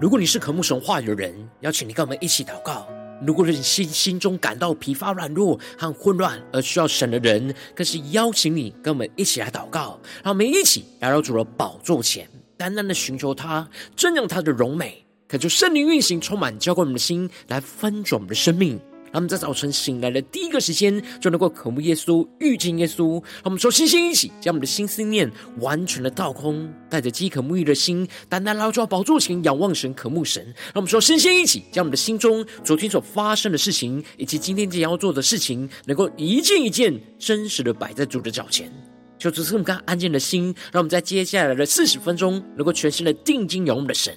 如果你是渴慕神话语的人，邀请你跟我们一起祷告；如果你心心中感到疲乏、软弱和混乱而需要神的人，更是邀请你跟我们一起来祷告。让我们一起来到主的宝座前，单单的寻求他，正仰他的荣美，恳求圣灵运行，充满浇灌我们的心，来翻转我们的生命。让我们在早晨醒来的第一个时间，就能够渴慕耶稣、遇见耶稣。让我们说，星星一起，将我们的心思念完全的倒空，带着饥渴沐浴的心，单单来到宝座前，仰望神、渴慕神。让我们说，星星一起，将我们的心中昨天所发生的事情，以及今天即将要做的事情，能够一件一件真实的摆在主的脚前。求主赐我们刚安静的心，让我们在接下来的四十分钟，能够全心的定睛仰望的神。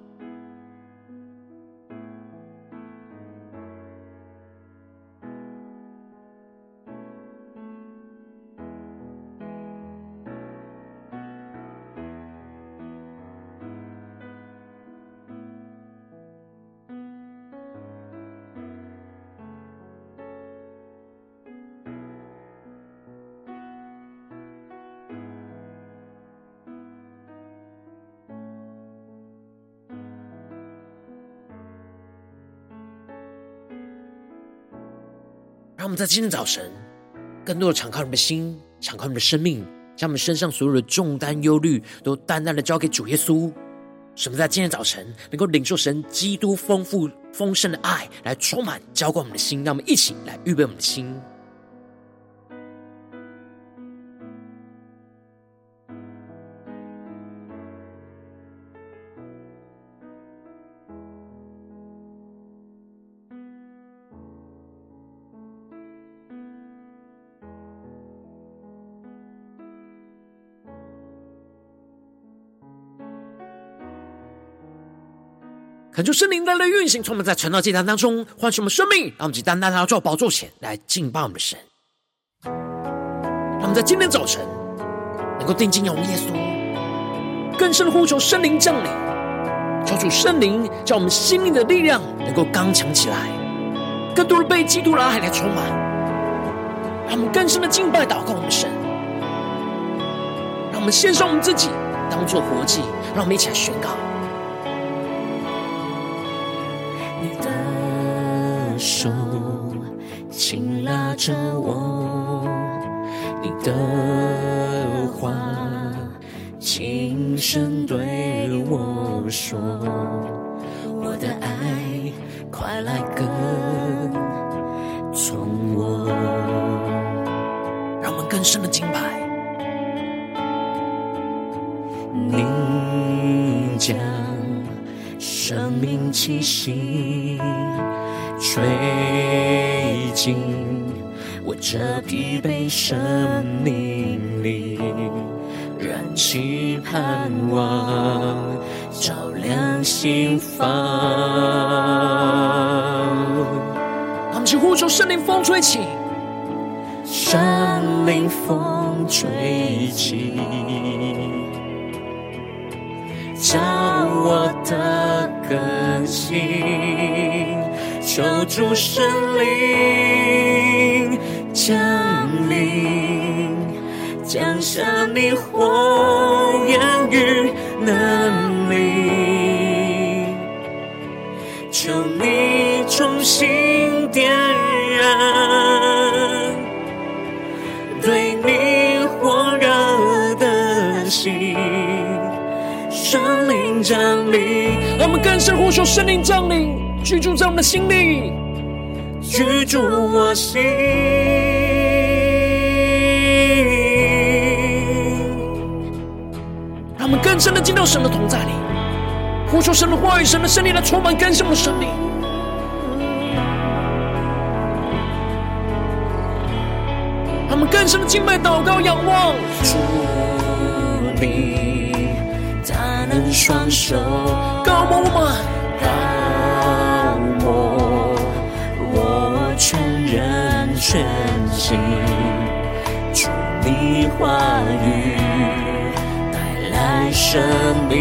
让我们在今天早晨，更多的敞开我们的心，敞开我们的生命，将我们身上所有的重担、忧虑，都淡淡的交给主耶稣。使我们在今天早晨能够领受神基督丰富丰盛的爱，来充满浇灌我们的心。让我们一起来预备我们的心。恳求圣灵来运行，充满在传道祭坛当中，唤醒我们生命，让我们单单来到主宝座前来敬拜我们的神。让我们在今天早晨能够定睛仰望耶稣，更深的呼求圣灵降临，求主圣灵叫我们心灵的力量能够刚强起来，更多的被基督的爱来充满，让我们更深的敬拜祷告我们的神。让我们献上我们自己当做活祭，让我们一起来宣告。你的手紧拉着我，你的话轻声对我说，我的爱快来跟从我。让我们更深的敬拜，你将生命气息。吹进我这疲惫生命里，燃起盼望，照亮心房。他们去呼求圣灵风吹起，圣灵风吹起，将我的更新。求主圣灵降临，降下你火焰与能力，求你重新点燃对你圣灵降临，让我们更深呼求圣灵降临。居住在我们的心里，居住我心。让我们更深的进到神的同在里，呼求神的话语、神的圣灵来充满更深的生命。让我们更深的敬拜、祷告、仰望主，你双手高摩我们。全人全心，祝你话语带来生命。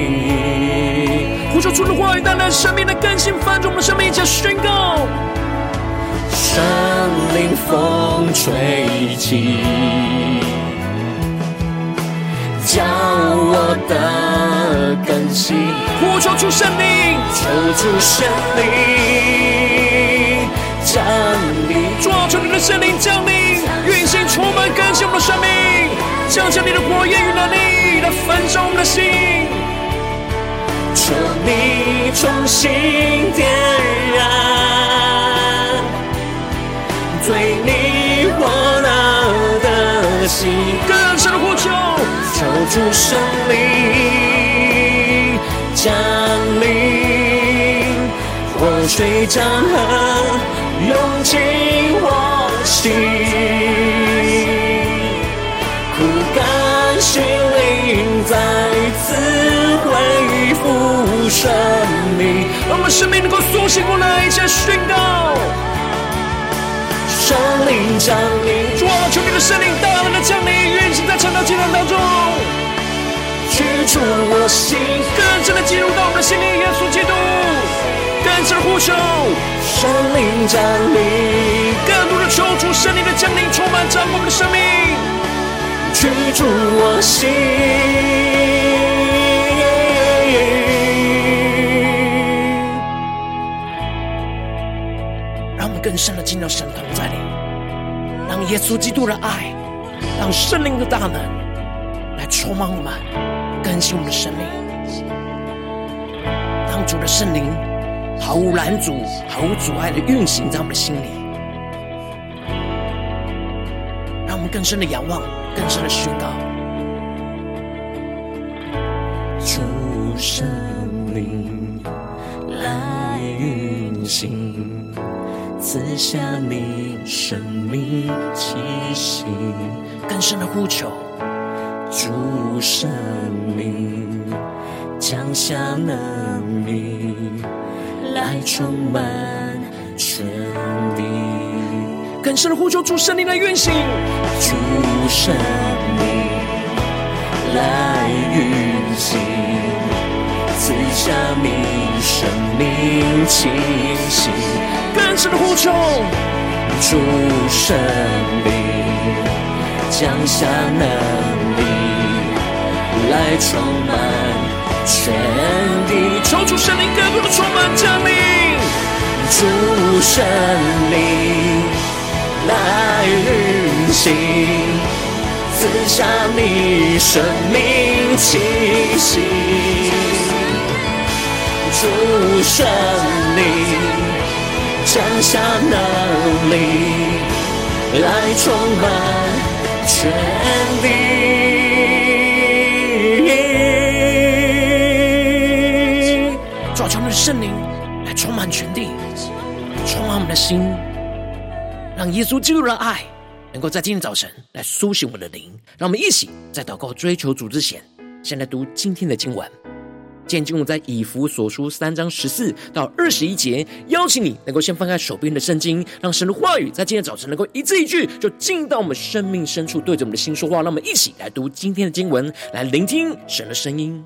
呼求主的话语带来生命的更新，翻转我们生命，一起宣告。圣灵风吹起，叫我的更新。呼求出圣灵，求主圣灵降临，主啊，求你的圣灵降临，运行充满更新我们的生命，降下你的火焰与能力来焚烧我们的心。求你重新点燃对你火热的心，更深的呼求，求主圣灵水江河涌进我心，苦干心灵再次恢复生命，让我们生命能够苏醒过来，一起来宣告。圣灵降临，主啊，求你的圣灵大大的降临，运行在晨祷祭坛当中，居住我心，更深的进入到我们的心里，耶稣基督，更深呼求，圣灵降临，更多的求主圣灵的降临，充满着我们的生命，居住我心。让我们更深的进到神同在里，让耶稣基督的爱，让圣灵的大能来充满我们，更新我们的生命。当主的圣灵毫无拦阻、毫无阻碍的运行在我们的心里，让我们更深的仰望，更深的宣告。主圣灵来运行，赐下你生命气息，更深的呼求。主圣灵降下能力，来充满全地。更深的呼求，主圣灵来运行，主圣灵来运行，赐下你生命气息。更深的呼求，主圣灵降下能力，来充满全地。求主圣灵更多的充满降临，主圣灵来运行，赐下你生命气息。主圣灵。降下能力，来充满全地。圣灵来充满全地，充满我们的心，让耶稣基督的爱能够在今天早晨来苏醒我们的灵。让我们一起在祷告追求主之前，先来读今天的经文。现今我在以弗所书三章十四到二十一节，邀请你能够先翻开手边的圣经，让神的话语在今天早晨能够一字一句，就进到我们生命深处，对着我们的心说话。让我们一起来读今天的经文，来聆听神的声音。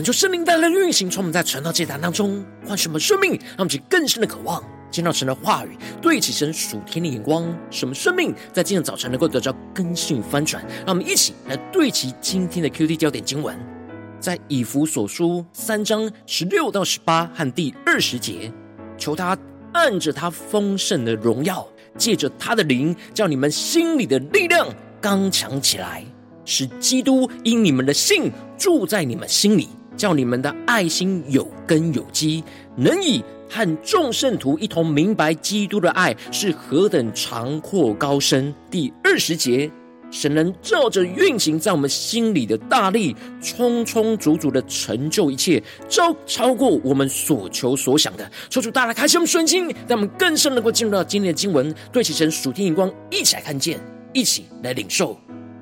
恳求圣灵带来的运行，充满在传道祭坛当中，唤什么生命，让我们更深的渴望见到神的话语，对齐神属天的眼光，什么生命在今天早晨能够得到更新翻转。让我们一起来对齐今天的 QT 焦点经文，在以弗所书三章十六到十八和第二十节，求他按着他丰盛的荣耀，借着他的灵，叫你们心里的力量刚强起来。使基督因你们的信住在你们心里，叫你们的爱心有根有基，能以和众圣徒一同明白基督的爱是何等长阔高深。第二十节，神能照着运行在我们心里的大力，充充足足的成就一切，超超过我们所求所想的。求主大大开启我们顺心，让我们更深能够进入到今天的经文，对齐神属天眼光，一起来看见，一起来领受。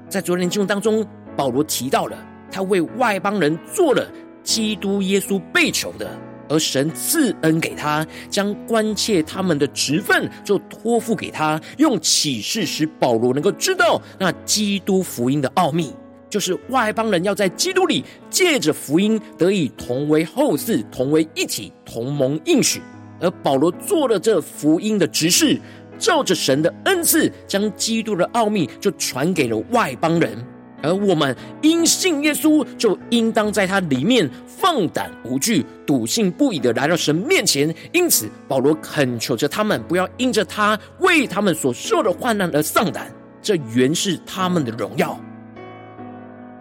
在昨天的经文当中，保罗提到了他为外邦人做了基督耶稣被囚的，而神赐恩给他，将关切他们的职分就托付给他，用启示使保罗能够知道那基督福音的奥秘，就是外邦人要在基督里借着福音得以同为后嗣，同为一体，同盟应许。而保罗做了这福音的执事。照着神的恩赐，将基督的奥秘就传给了外邦人，而我们因信耶稣，就应当在他里面放胆无惧、笃信不已的来到神面前。因此，保罗恳求着他们不要因着他为他们所受的患难而丧胆，这原是他们的荣耀。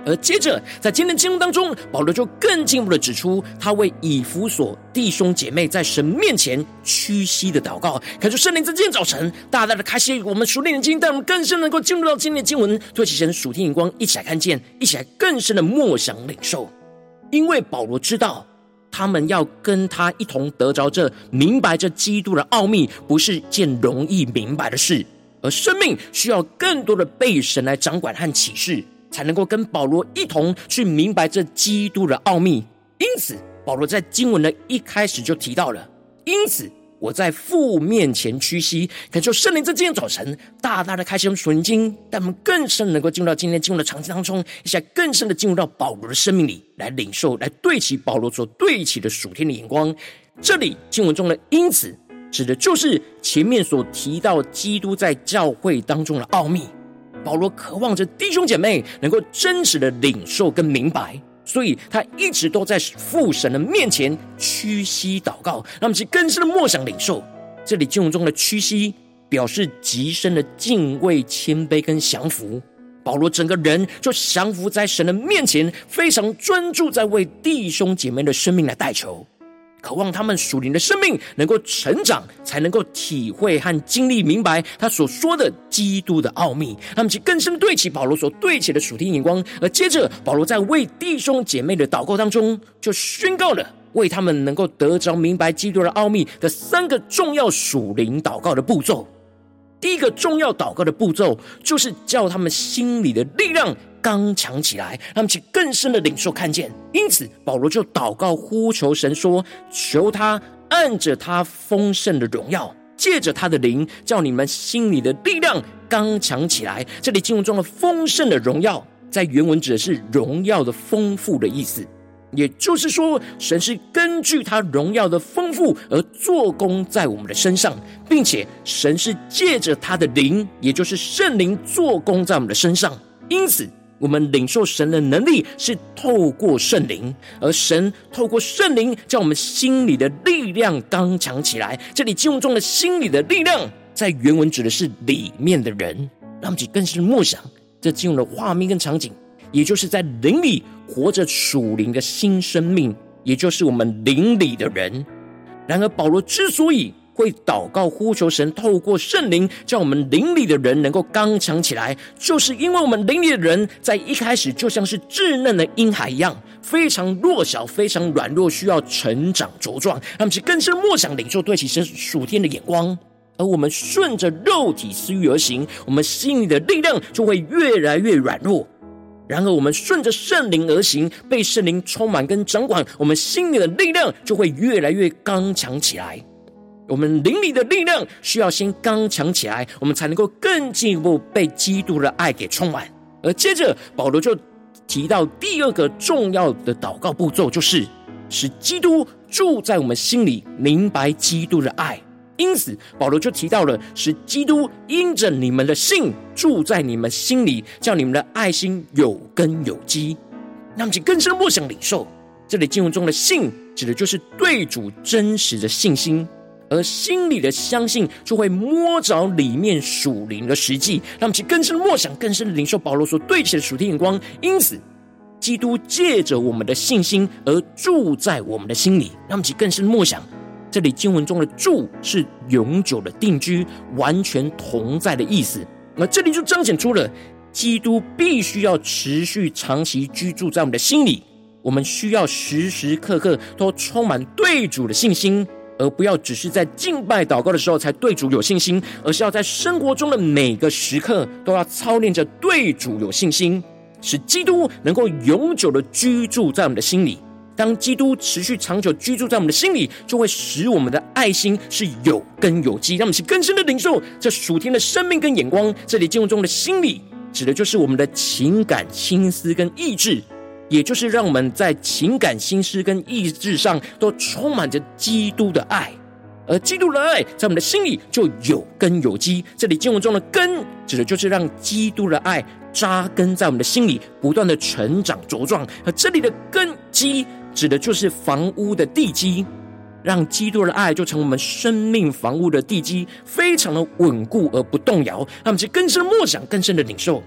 而接着，在今天的经文当中，保罗就更进一步的指出，他为以弗所弟兄姐妹在神面前屈膝的祷告。恳求圣灵在今天早晨大大的开启我们属灵的经，带我们更深能够进入到今天的经文，对齐神属天眼光，一起来看见，一起来更深的默想领受。因为保罗知道，他们要跟他一同得着这明白这基督的奥秘，不是件容易明白的事，而生命需要更多的被神来掌管和启示。才能够跟保罗一同去明白这基督的奥秘。因此，保罗在经文的一开始就提到了：“因此，我在父面前屈膝，感受圣灵在今天早晨大大的开启我们属灵经，让我们更深能够进入到今天经文的场景当中，一下更深的进入到保罗的生命里来领受，来对齐保罗所对齐的属天的眼光。这里经文中的‘因此’指的就是前面所提到基督在教会当中的奥秘。”保罗渴望着弟兄姐妹能够真实的领受跟明白，所以他一直都在父神的面前屈膝祷告，让我们去更深的默想领受。这里经文中的屈膝，表示极深的敬畏、谦卑跟降服。保罗整个人就降服在神的面前，非常专注在为弟兄姐妹的生命来代求。渴望他们属灵的生命能够成长，才能够体会和经历明白他所说的基督的奥秘。他们去更深对齐保罗所对齐的属天眼光。而接着，保罗在为弟兄姐妹的祷告当中，就宣告了为他们能够得着明白基督的奥秘的三个重要属灵祷告的步骤。第一个重要祷告的步骤，就是叫他们心里的力量刚强起来，让他们去更深的领受看见。因此，保罗就祷告呼求神说：“求他按着他丰盛的荣耀，借着他的灵，叫你们心里的力量刚强起来。”这里经文中的“丰盛的荣耀”在原文指的是荣耀的丰富的意思。也就是说，神是根据他荣耀的丰富而做工在我们的身上，并且神是借着他的灵，也就是圣灵做工在我们的身上。因此，我们领受神的能力是透过圣灵，而神透过圣灵将我们心里的力量刚强起来。这里经文中的心里的力量，在原文指的是里面的人，让我们更是默想这经文的画面跟场景。也就是在灵里活着属灵的新生命，也就是我们灵里的人。然而，保罗之所以会祷告呼求神，透过圣灵叫我们灵里的人能够刚强起来，就是因为我们灵里的人在一开始就像是稚嫩的婴孩一样，非常弱小、非常软弱，需要成长茁壮。他们是更深默想领受对齐神属天的眼光，而我们顺着肉体私欲而行，我们心里的力量就会越来越软弱。然而，我们顺着圣灵而行，被圣灵充满跟掌管，我们心里的力量就会越来越刚强起来。我们灵里的力量需要先刚强起来，我们才能够更进一步被基督的爱给充满。而接着，保罗就提到第二个重要的祷告步骤，就是使基督住在我们心里，明白基督的爱。因此，保罗就提到了使基督因着你们的信住在你们心里，叫你们的爱心有根有基。那么，请更深默想领受这里经文中的信，指的就是对主真实的信心。而心里的相信，就会摸着里面属灵的实际，让其更深的默想，更深的领受保罗所对齐的属天眼光。因此，基督借着我们的信心而住在我们的心里，让其更深的默想。这里经文中的“住”是永久的定居、完全同在的意思。那这里就彰显出了基督必须要持续、长期居住在我们的心里。我们需要时时刻刻都充满对主的信心。而不要只是在敬拜祷告的时候才对主有信心，而是要在生活中的每个时刻都要操练着对主有信心，使基督能够永久的居住在我们的心里。当基督持续长久居住在我们的心里，就会使我们的爱心是有根有基，让我们去更深的领受这属天的生命跟眼光。这里进入中的心里，指的就是我们的情感、心思跟意志。也就是让我们在情感、心思跟意志上都充满着基督的爱，而基督的爱在我们的心里就有根有基。这里经文中的“根”指的就是让基督的爱扎根在我们的心里，不断的成长茁壮；而这里的“根基”指的就是房屋的地基，让基督的爱就成我们生命房屋的地基，非常的稳固而不动摇。让我们去更深的默想，更深的领受。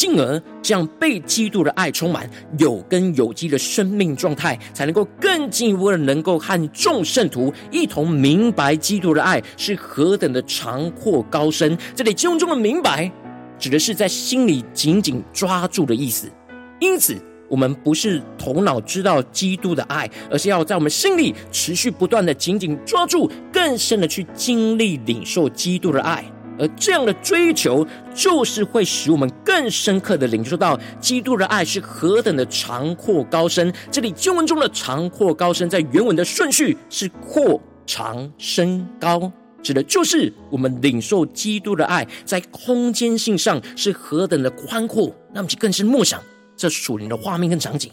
进而，这样被基督的爱充满、有根有基的生命状态，才能够更进一步的，能够和众圣徒一同明白基督的爱是何等的长阔高深。这里经文中的“明白”，指的是在心里紧紧抓住的意思。因此，我们不是头脑知道基督的爱，而是要在我们心里持续不断的紧紧抓住，更深的去经历领受基督的爱。而这样的追求，就是会使我们更深刻的领受到基督的爱是何等的长阔高深。这里经文中的长阔高深，在原文的顺序是阔长深高，指的就是我们领受基督的爱，在空间性上是何等的宽阔。那么就更是默想这属灵的画面跟场景，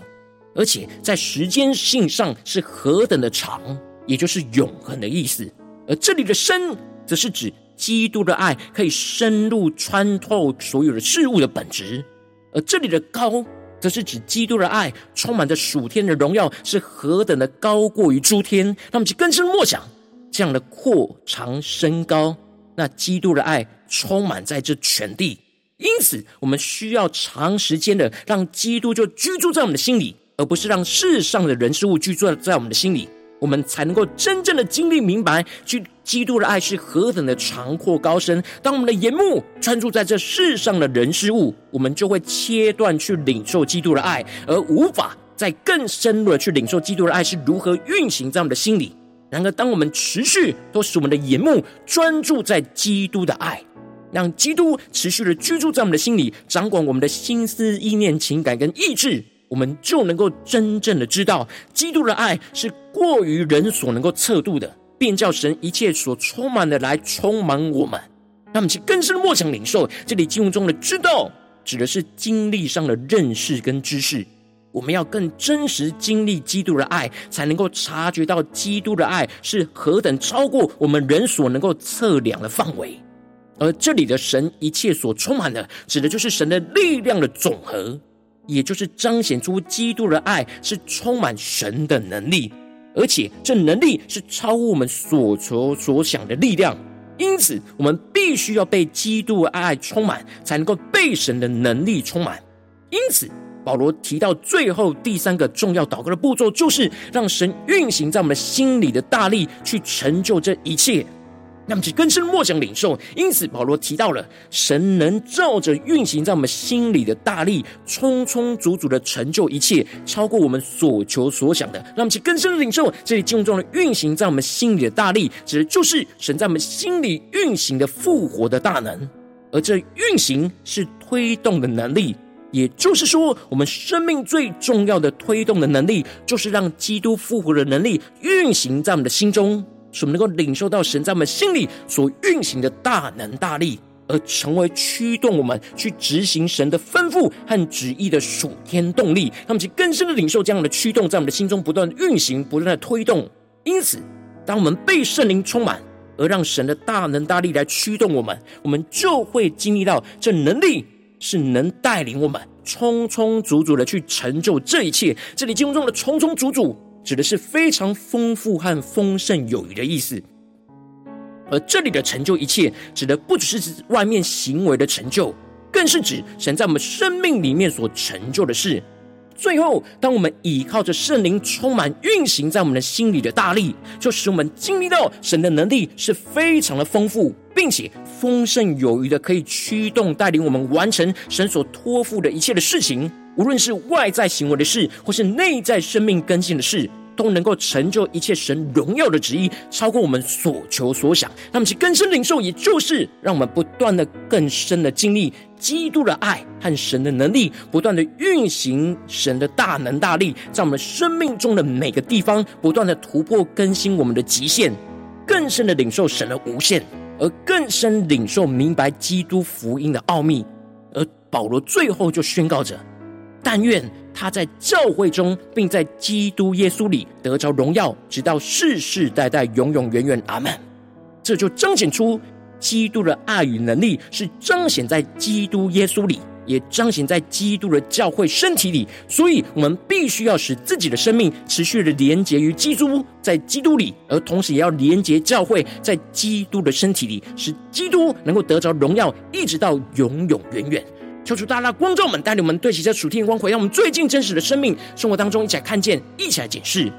而且在时间性上是何等的长，也就是永恒的意思。而这里的深，则是指。基督的爱可以深入穿透所有的事物的本质，而这里的高，则是指基督的爱充满着属天的荣耀，是何等的高过于诸天。那么，就更深默想这样的阔长深高，那基督的爱充满在这全地。因此，我们需要长时间的让基督就居住在我们的心里，而不是让世上的人事物居住在我们的心里。我们才能够真正的经历明白，去基督的爱是何等的长阔高深。当我们的眼目专注在这世上的人事物，我们就会切断去领受基督的爱，而无法再更深入的去领受基督的爱是如何运行在我们的心里。然而，当我们持续都使我们的眼目专注在基督的爱，让基督持续的居住在我们的心里，掌管我们的心思、意念、情感跟意志。我们就能够真正的知道，基督的爱是过于人所能够测度的，便叫神一切所充满的来充满我们。那么，其更深的默想领受，这里经文中的“知道”指的是经历上的认识跟知识。我们要更真实经历基督的爱，才能够察觉到基督的爱是何等超过我们人所能够测量的范围。而这里的“神一切所充满的”，指的就是神的力量的总和。也就是彰显出基督的爱是充满神的能力，而且这能力是超乎我们所求所想的力量。因此，我们必须要被基督的爱充满，才能够被神的能力充满。因此，保罗提到最后第三个重要祷告的步骤，就是让神运行在我们心里的大力，去成就这一切。那么，就更深默想领受。因此，保罗提到了神能照着运行在我们心里的大力，充充足足的成就一切，超过我们所求所想的。那么，就更深的领受这里经文中的运行在我们心里的大力，指的就是神在我们心里运行的复活的大能。而这运行是推动的能力，也就是说，我们生命最重要的推动的能力，就是让基督复活的能力运行在我们的心中。使我们能够领受到神在我们心里所运行的大能大力，而成为驱动我们去执行神的吩咐和旨意的属天动力。让我们去更深的领受这样的驱动，在我们的心中不断运行，不断的推动。因此，当我们被圣灵充满，而让神的大能大力来驱动我们，我们就会经历到这能力是能带领我们充充足足的去成就这一切。这里经文中的“充充足足”指的是非常丰富和丰盛有余的意思。而这里的成就一切，指的不只是指外面行为的成就，更是指神在我们生命里面所成就的事。最后，当我们倚靠着圣灵充满运行在我们的心里的大力，就使我们经历到神的能力是非常的丰富，并且丰盛有余的，可以驱动带领我们完成神所托付的一切的事情，无论是外在行为的事，或是内在生命更新的事。都能够成就一切神荣耀的旨意，超过我们所求所想。那么其更深领受，也就是让我们不断的更深的经历基督的爱和神的能力，不断的运行神的大能大力，在我们生命中的每个地方，不断的突破更新我们的极限，更深的领受神的无限，而更深领受明白基督福音的奥秘。而保罗最后就宣告着：但愿。他在教会中，并在基督耶稣里得着荣耀，直到世世代代，永永远远。阿门。这就彰显出基督的爱与能力，是彰显在基督耶稣里，也彰显在基督的教会身体里。所以，我们必须要使自己的生命持续的连结于基督，在基督里，而同时也要连结教会，在基督的身体里，使基督能够得着荣耀，一直到永永远远。求主大大光照们，带领我们对齐这属天光辉，让我们最近真实的生命生活当中一起来看见，一起来检视。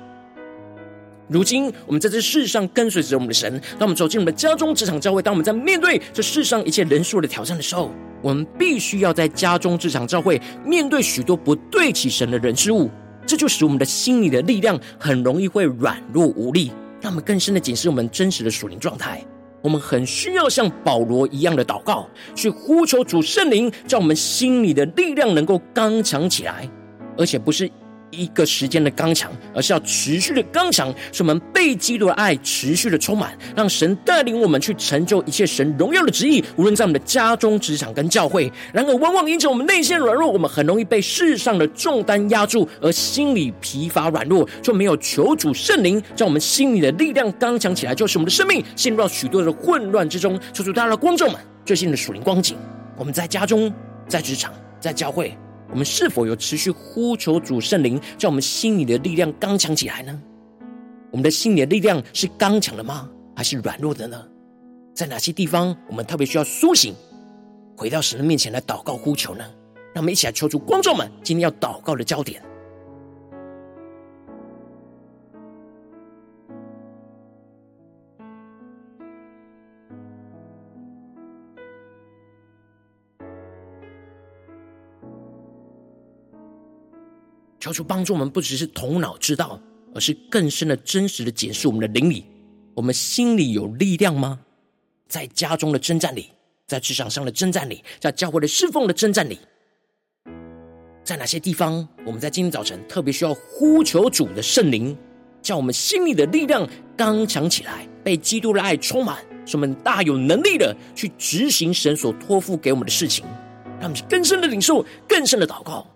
如今我们在这世上跟随着我们的神，当我们走进我们的家中、职场、教会，当我们在面对这世上一切人数的挑战的时候，我们必须要在家中、职场、教会面对许多不对齐神的人事物，这就使我们的心里的力量很容易会软弱无力。让我们更深的解释我们真实的属灵状态。我们很需要像保罗一样的祷告，去呼求主圣灵，叫我们心里的力量能够刚强起来，而且不是。一个时间的刚强，而是要持续的刚强，使我们被基督的爱持续的充满，让神带领我们去成就一切神荣耀的旨意。无论在我们的家中、职场跟教会，然而往往因着我们内心软弱，我们很容易被世上的重担压住，而心里疲乏软弱，就没有求主圣灵，将我们心里的力量刚强起来，就使我们的生命陷入到许多的混乱之中。求主大家的观众们，最新的属灵光景，我们在家中、在职场、在教会。我们是否有持续呼求主圣灵，叫我们心里的力量刚强起来呢？我们的心里的力量是刚强的吗？还是软弱的呢？在哪些地方我们特别需要苏醒，回到神的面前来祷告呼求呢？让我们一起来求助观众们今天要祷告的焦点。要求帮助我们，不只是头脑知道，而是更深的、真实的检视我们的灵里。我们心里有力量吗？在家中的征战里，在职场上的征战里，在教会的侍奉的征战里，在哪些地方，我们在今天早晨特别需要呼求主的圣灵，叫我们心里的力量刚强起来，被基督的爱充满，使我们大有能力的去执行神所托付给我们的事情，让我们更深的领受，更深的祷告。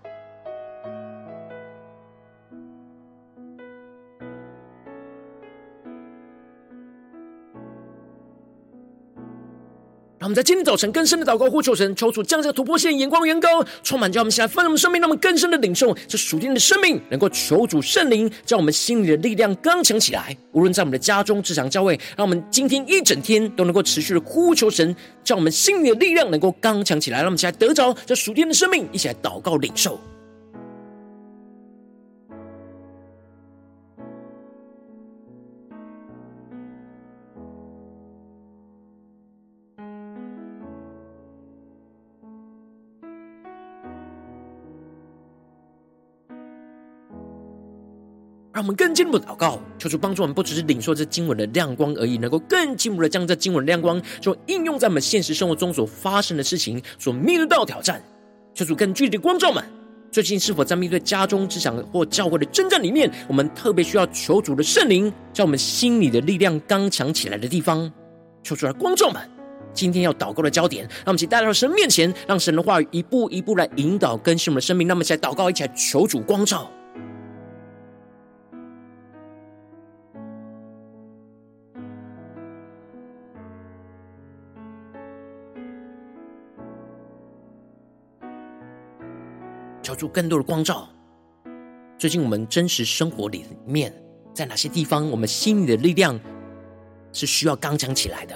让我们在今天早晨更深的祷告，呼求神，求主降下突破线，眼光远高，充满，叫我们现在丰盛的生命，让我们更深的领受这属天的生命，能够求主圣灵，叫我们心里的力量刚强起来。无论在我们的家中、职场、教会，让我们今天一整天都能够持续的呼求神，叫我们心里的力量能够刚强起来。让我们起来得着这属天的生命，一起来祷告领受。我们更进一步祷告，求主帮助我们，不只是领受这经文的亮光而已，能够更进一步的将这经文的亮光，就应用在我们现实生活中所发生的事情，所面对到的挑战。求主更具体的光照们，最近是否在面对家中、职场或教会的征战里面，我们特别需要求主的圣灵，在我们心里的力量刚强起来的地方，求主来光照们，今天要祷告的焦点，让我们一起带到神面前，让神的话语一步一步来引导更新我们的生命。让我们一起来祷告，一起来求主光照。求主更多的光照。最近我们真实生活里面，在哪些地方，我们心里的力量是需要刚强起来的，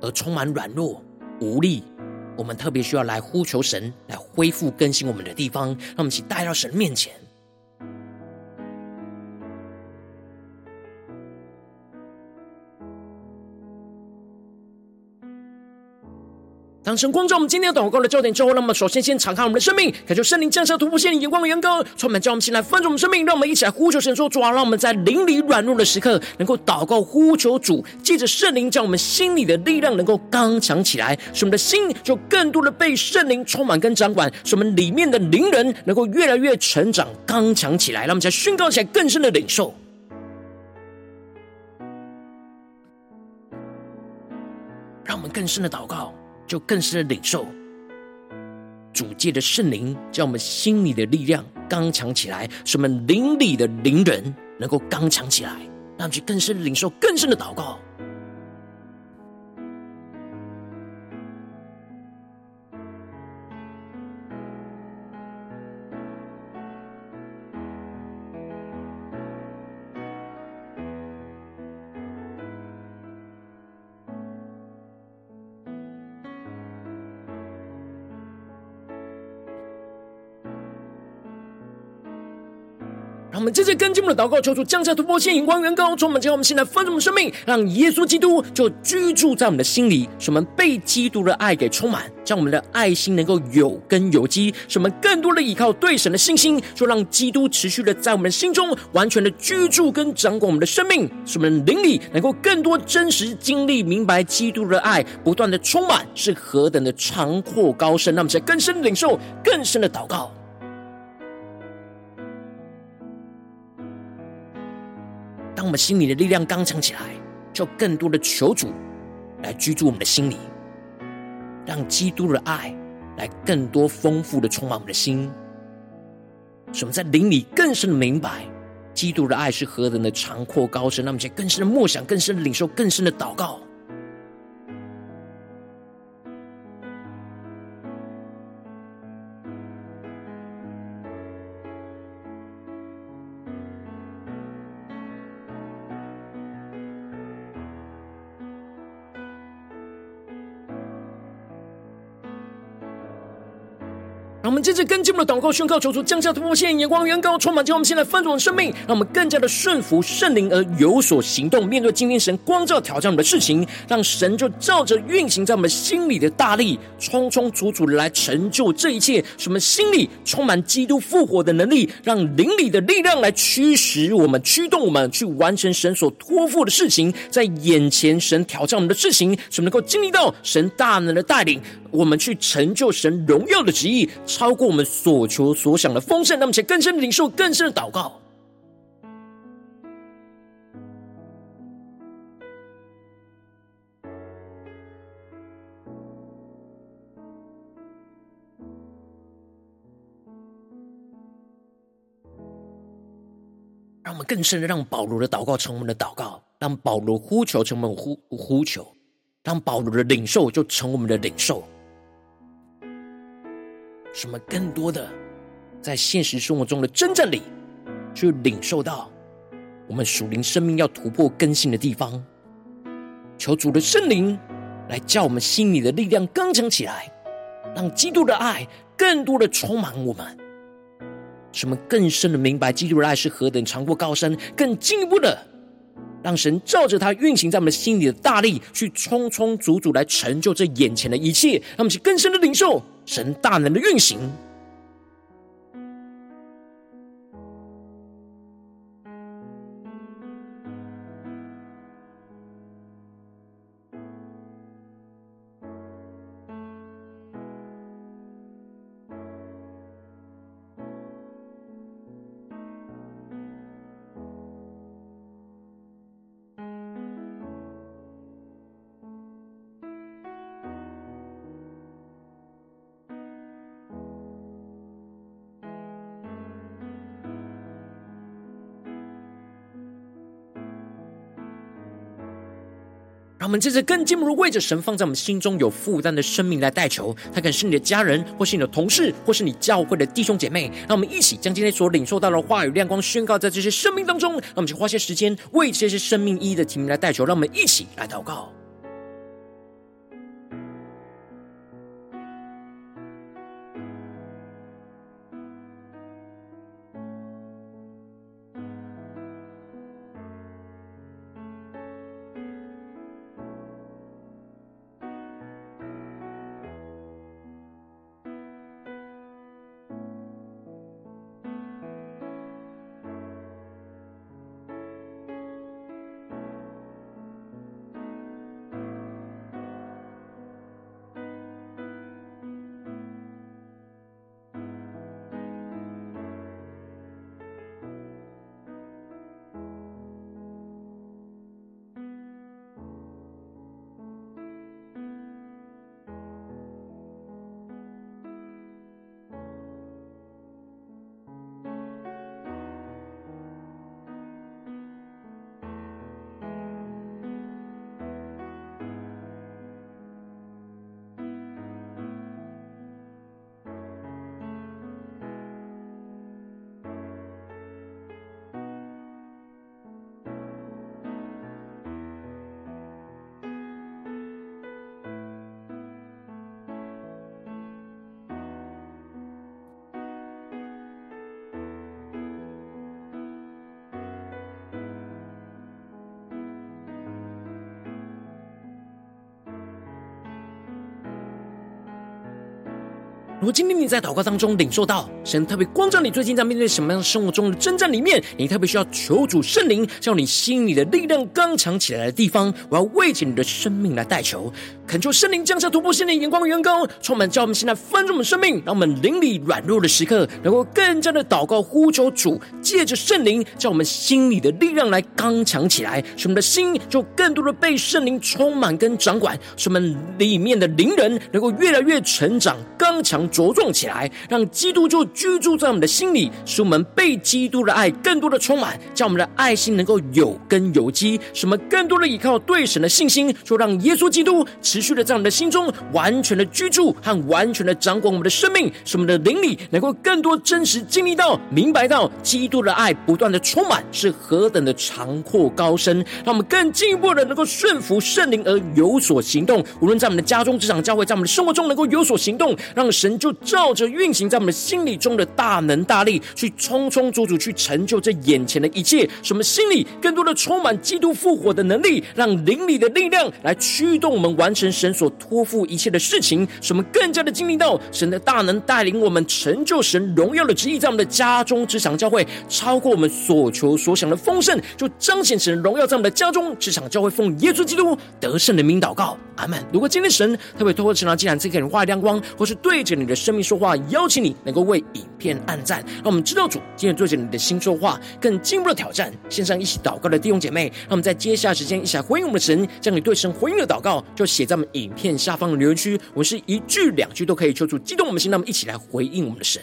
而充满软弱无力，我们特别需要来呼求神来恢复更新我们的地方，让我们一起带到神面前。当神光照我们今天要祷告的焦点之后，那么首先先敞开我们的生命，感受圣灵降下突破线的眼光的眼光，充满叫我们先来翻转我们生命，让我们一起来呼求神说：主啊，让我们在灵里软弱的时刻，能够祷告呼求主，借着圣灵将我们心里的力量能够刚强起来，使我们的心就更多的被圣灵充满跟掌管，使我们里面的灵人能够越来越成长刚强起来，让我们再宣告起来更深的领受，让我们更深的祷告。就更深的领受主界的圣灵，将我们心里的力量刚强起来，使我们灵里的灵人能够刚强起来，让我们去更深的领受更深的祷告。们接着跟进我们的祷告，求主降下突破性、眼光、远高，充满将我们现在丰盛的生命，让耶稣。基督就居住在我们的心里，使我们被基督的爱给充满，让我们的爱心能够有根有基，使我们更多的依靠对神的信心，就让基督持续的在我们心中完全的居住跟掌管我们的生命，使我们灵里能够更多真实经历明白基督的爱不断的充满是何等的长阔高深，让我们在更深的领受、更深的祷告。当我们心里的力量刚强起来，就更多的求主来居住我们的心里，让基督的爱来更多丰富的充满我们的心，使我们在灵里更深的明白基督的爱是何等的长阔高深，让我们去更深的默想、更深的领受、更深的祷告。接着跟进我们的祷告，宣告求主降下突破线，眼光远高，充满将我们现在翻转的生命，让我们更加的顺服圣灵而有所行动。面对今天神光照挑战我们的事情，让神就照着运行在我们心里的大力，充充足足的来成就这一切。使我们心里充满基督复活的能力，让灵里的力量来驱使我们、驱动我们去完成神所托付的事情。在眼前，神挑战我们的事情，使我们能够经历到神大能的带领，我们去成就神荣耀的旨意。超过我们所求所想的丰盛，那么且更深的领受，更深的祷告，让我们更深的让保罗的祷告成为我们的祷告，让保罗呼求成为我们呼呼求，让保罗的领受就成为我们的领受。什么更多的在现实生活中的真正里，去领受到我们属灵生命要突破更新的地方，求主的圣灵来叫我们心里的力量刚强起来，让基督的爱更多的充满我们，什么更深的明白基督的爱是何等长过高深，更进一步的。让神照着他运行在我们心里的大力，去充充足足来成就这眼前的一切，让我们去更深的领受神大能的运行。我们这次更进一步为着神放在我们心中有负担的生命来代求，他可能是你的家人，或是你的同事，或是你教会的弟兄姐妹。让我们一起将今天所领受到的话语亮光宣告在这些生命当中。让我们就花些时间为这些生命意义的提名来代求。让我们一起来祷告。我今天你在祷告当中领受到神特别光照你，最近在面对什么样生活中的征战里面，你特别需要求主圣灵叫你心里的力量刚强起来的地方，我要为着你的生命来代求，恳求圣灵降下突破性的眼光与眼光，充满叫我们现在翻转我们生命，让我们灵里软弱的时刻，能够更加的祷告呼求主，借着圣灵叫我们心里的力量来刚强起来，使我们的心就更多的被圣灵充满跟掌管，使我们里面的灵人能够越来越成长刚强。茁壮起来，让基督就居住在我们的心里，使我们被基督的爱更多的充满，叫我们的爱心能够有根有基，使我们更多的依靠对神的信心，就让耶稣基督持续的在我们的心中完全的居住和完全的掌管我们的生命，使我们的灵里能够更多真实经历到、明白到基督的爱不断的充满是何等的长阔高深，让我们更进一步的能够顺服圣灵而有所行动，无论在我们的家中、职场、教会，在我们的生活中能够有所行动，让神。就照着运行在我们心里中的大能大力，去充充足足去成就这眼前的一切。使我们心里更多的充满基督复活的能力，让灵里的力量来驱动我们完成神所托付一切的事情。使我们更加的经历到神的大能带领我们成就神荣耀的旨意，在我们的家中、职场、教会，超过我们所求所想的丰盛，就彰显神荣耀在我们的家中、职场、教会，奉耶稣基督得胜的名祷告，阿门。如果今天神特别透过神的经文赐给你画亮光，或是对着你的生命说话，邀请你能够为影片按赞，让我们知道主今天对着你的心说话，更进一步的挑战。线上一起祷告的弟兄姐妹，让我们在接下来时间一起来回应我们的神，将你对神回应的祷告就写在我们影片下方的留言区。我是一句两句都可以求助激动我们心，那么一起来回应我们的神。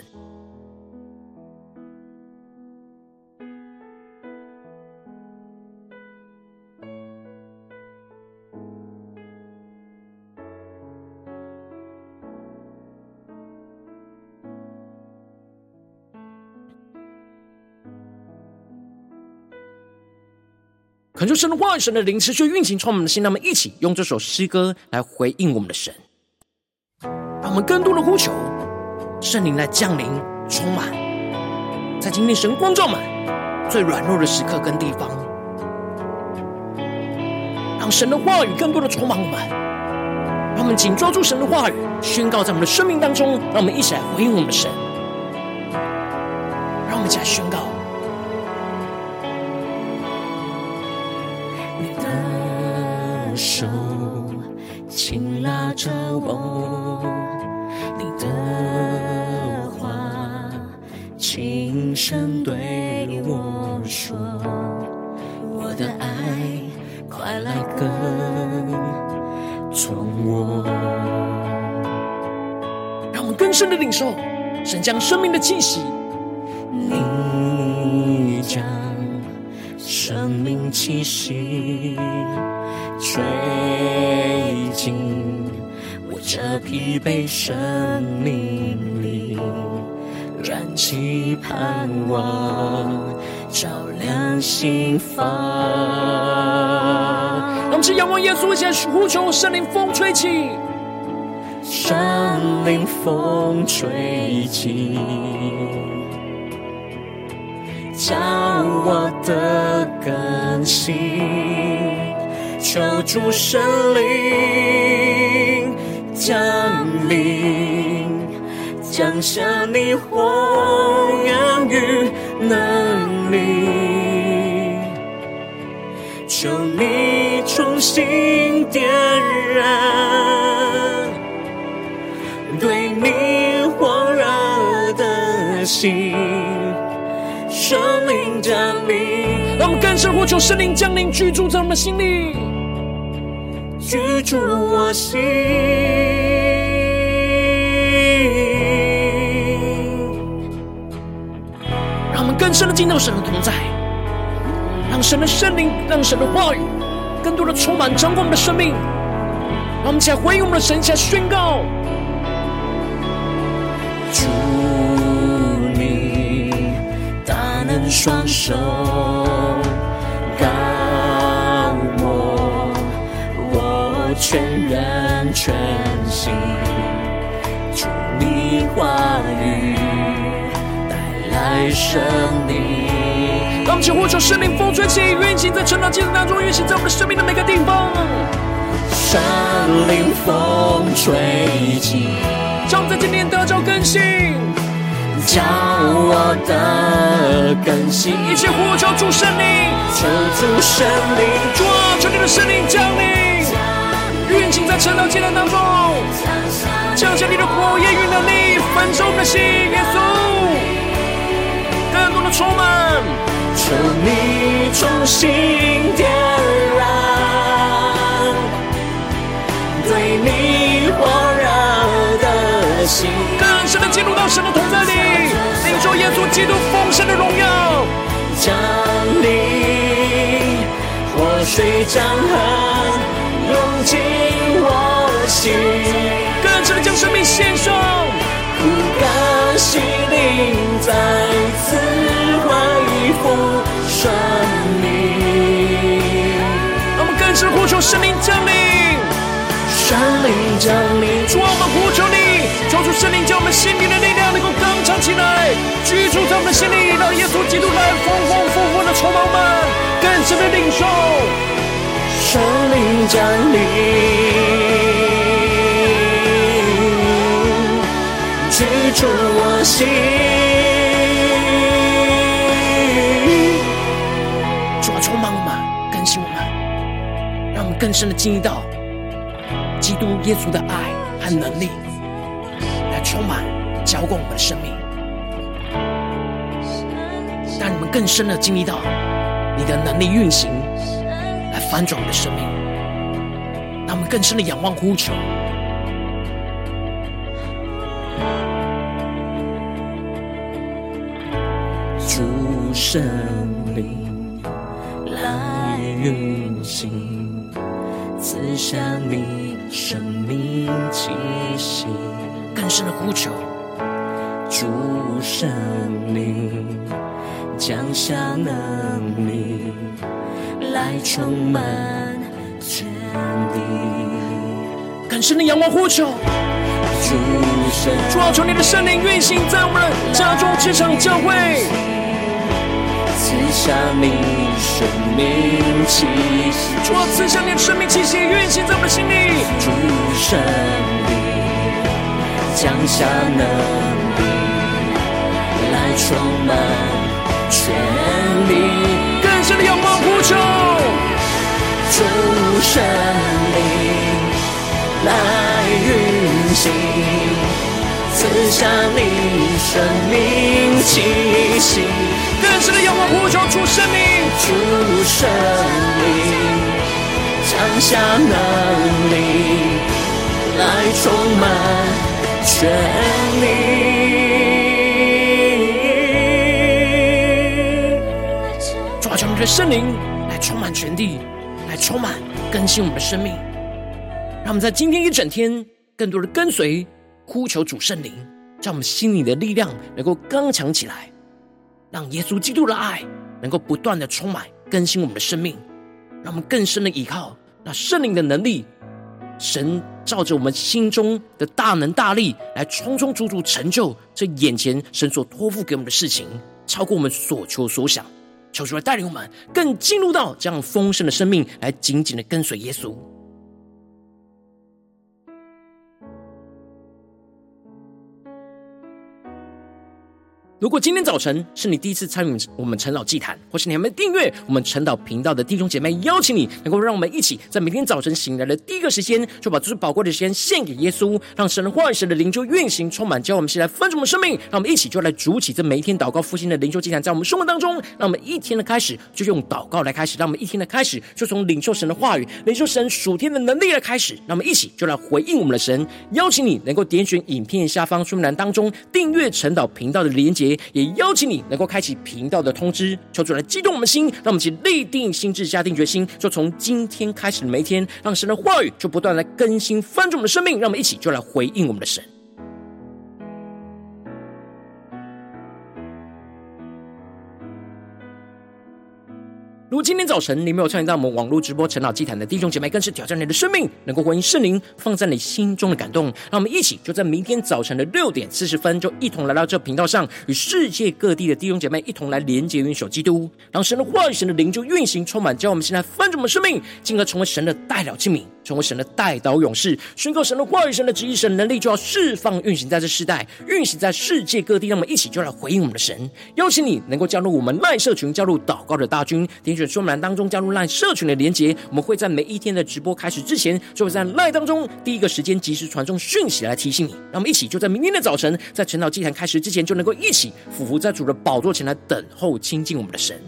恳求神的话语，神的灵持续运行，充满我们的心。让我们一起用这首诗歌来回应我们的神，让我们更多的呼求圣灵来降临，充满在今天神光照满最软弱的时刻跟地方，让神的话语更多的充满我们，让我们紧抓住神的话语，宣告在我们的生命当中。让我们一起来回应我们的神，让我们一起来宣告。将生命的气息，你将生命气息。吹进我这疲惫生命里，燃起盼望，照亮心房。让我们是仰望耶稣，一起来呼求圣灵风吹起，风吹起，将我的更新，求主神灵降临，降下你火焰与能力，求你重新点燃。心，圣灵降临，让我们更深呼求圣灵降临，居住在我们心里，居住我心。让我们更深的进到神的同在，让神的圣灵，让神的话语更多的充满掌管我们的生命。让我们一起来回应我们的神，起来宣告。主双手高我，我全人全心，祝你话语带来生命。让我们一起呼求圣灵风吹起，运行在晨祷祭坛当中，运行在我们的生命的每个地方。圣灵风吹起，让我们在今天得着更新，叫我的更新。一起呼求主圣灵，求主圣灵，主啊，求你的圣灵降临，运行在晨祷艰难当中，降下你的火焰与能力，焚烧我们的心，耶稣，更多的充满，求你重新点燃，对你火热的心，更深的进入到神的同在里，领受耶稣基督丰盛的荣耀，降临，活水江河涌进我心，更深的将生命献上，心灵再次恢复生命，让我们更深呼求圣灵降临。神灵降临，主啊，我们呼求你，求主圣灵将我们心灵的力量能够刚强起来，居住在我们的心里，让耶稣基督来丰丰富富的充满我们，更深的领受。圣灵降临，居住我心。主啊，充满我们，更新我们，让我们更深的经历到。基督耶稣的爱和能力充满、浇灌我们的生命，让你们更深的经历到你的能力运行，来翻转我们的生命，让我们更深的仰望呼求。主圣灵来运行，赐下你生命气息，更深的呼求。主圣灵降下能力，来充满全地，更深的仰望呼求。主圣，主啊，求你的圣灵运行在我们的家中、职场、教会，赐下你生命气息。主啊，赐下你的生命气息，运行在我们的心里。主圣灵降下能力，来充满全地，更深的仰望呼求。主圣灵来运行，赐下你生命气息。更深的仰望呼求，主圣灵，主圣灵降下能力，来充满全地。主啊，求你的圣灵来充满全地，来充满更新我们的生命。让我们在今天一整天更多的跟随，呼求主圣灵，让我们心里的力量能够刚强起来，让耶稣基督的爱能够不断的充满更新我们的生命，让我们更深的依靠那圣灵的能力。神照着我们心中的大能大力来充充足足成就这眼前神所托付给我们的事情，超过我们所求所想。求主来带领我们更进入到这样丰盛的生命，来紧紧的跟随耶稣。如果今天早晨是你第一次参与我们晨祷祭坛，或是你还没订阅我们晨祷频道的弟兄姐妹，邀请你能够让我们一起在每天早晨醒来的第一个时间，就把最宝贵的时间献给耶稣，让神的话语、神的灵就运行充满，教我们现在分盛我们生命。让我们一起就来主起这每一天祷告复兴的灵修祭坛，在我们生活当中，让我们一天的开始就用祷告来开始，让我们一天的开始就从领受神的话语、领受神属天的能力来开始。让我们一起就来回应我们的神。邀请你能够点选影片下方说明栏当中订阅晨祷频道的连结。也邀请你能够开启频道的通知，求主来激动我们心，让我们一起立定心智，下定决心，就从今天开始的每一天，让神的话语就不断来更新翻转我们的生命，让我们一起就来回应我们的神。如果今天早晨你没有参与到我们网络直播陈老祭坛的弟兄姐妹，更是挑战你的生命，能够回应圣灵放在你心中的感动。让我们一起就在明天早晨的六点四十分，就一同来到这频道上，与世界各地的弟兄姐妹一同来连接、元首基督，让神的话语、神的灵就运行充满，将我们现在翻转我们生命，进而成为神的代表器皿。成为神的代祷勇士，宣告神的话语、神的旨意、神能力，就要释放运行在这世代，运行在世界各地。让我们一起就来回应我们的神。邀请你能够加入我们赖社群，加入祷告的大军，点选说明栏当中加入赖社群的连结。我们会在每一天的直播开始之前，就会在赖当中第一个时间及时传送讯息来提醒你。让我们一起就在明天的早晨，在晨祷祭坛开始之前，就能够一起俯伏在主的宝座前来等候亲近我们的神。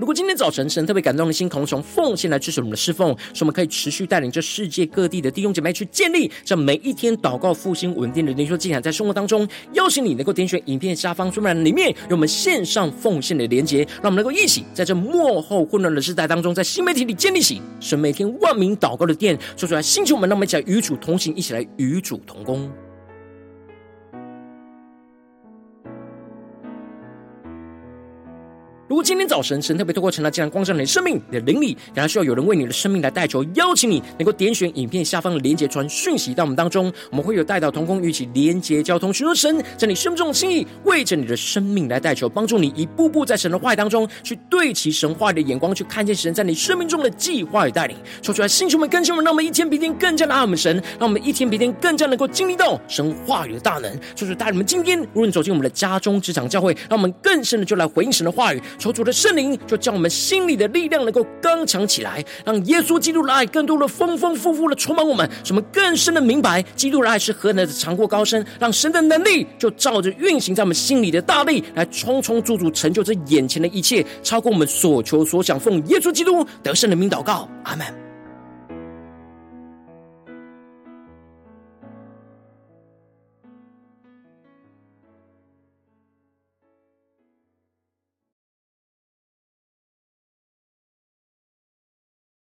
如果今天早晨神特别感动的心，可能从奉献来支持我们的侍奉，使我们可以持续带领这世界各地的弟兄姐妹去建立这每一天祷告复兴稳定的灵修祭坛，在生活当中，邀请你能够点选影片下方说明栏里面有我们线上奉献的连结，让我们能够一起在这幕后混乱的时代当中，在新媒体里建立起神每天万名祷告的殿，说出来星球们，让我们一起来与主同行，一起来与主同工。如果今天早晨神特别透过晨祷这样光照你的生命，你的灵里，然后需要有人为你的生命来代求，邀请你能够点选影片下方的连结传讯息到我们当中，我们会有代祷同工与其连结交通，寻求神在你生命中的心意，为着你的生命来代求，帮助你一步步在神的话语当中去对齐神话语的眼光，去看见神在你生命中的计划与带领。说出来，星球们、更新们，让我们一天比一天更加的爱我们神，让我们一天比一天更加能够经历到神话语的大能。说出来，带领我们今天无论走进我们的家中、职场、教会，让我们更深的就来回应神的话语。求主的圣灵，就将我们心里的力量能够刚强起来，让耶稣基督的爱更多的丰丰富富的充满我们，使我们更深的明白基督的爱是何等的长阔高深。让神的能力就照着运行在我们心里的大力，来充充足足成就这眼前的一切，超过我们所求所想。奉耶稣基督得胜的名祷告，阿门。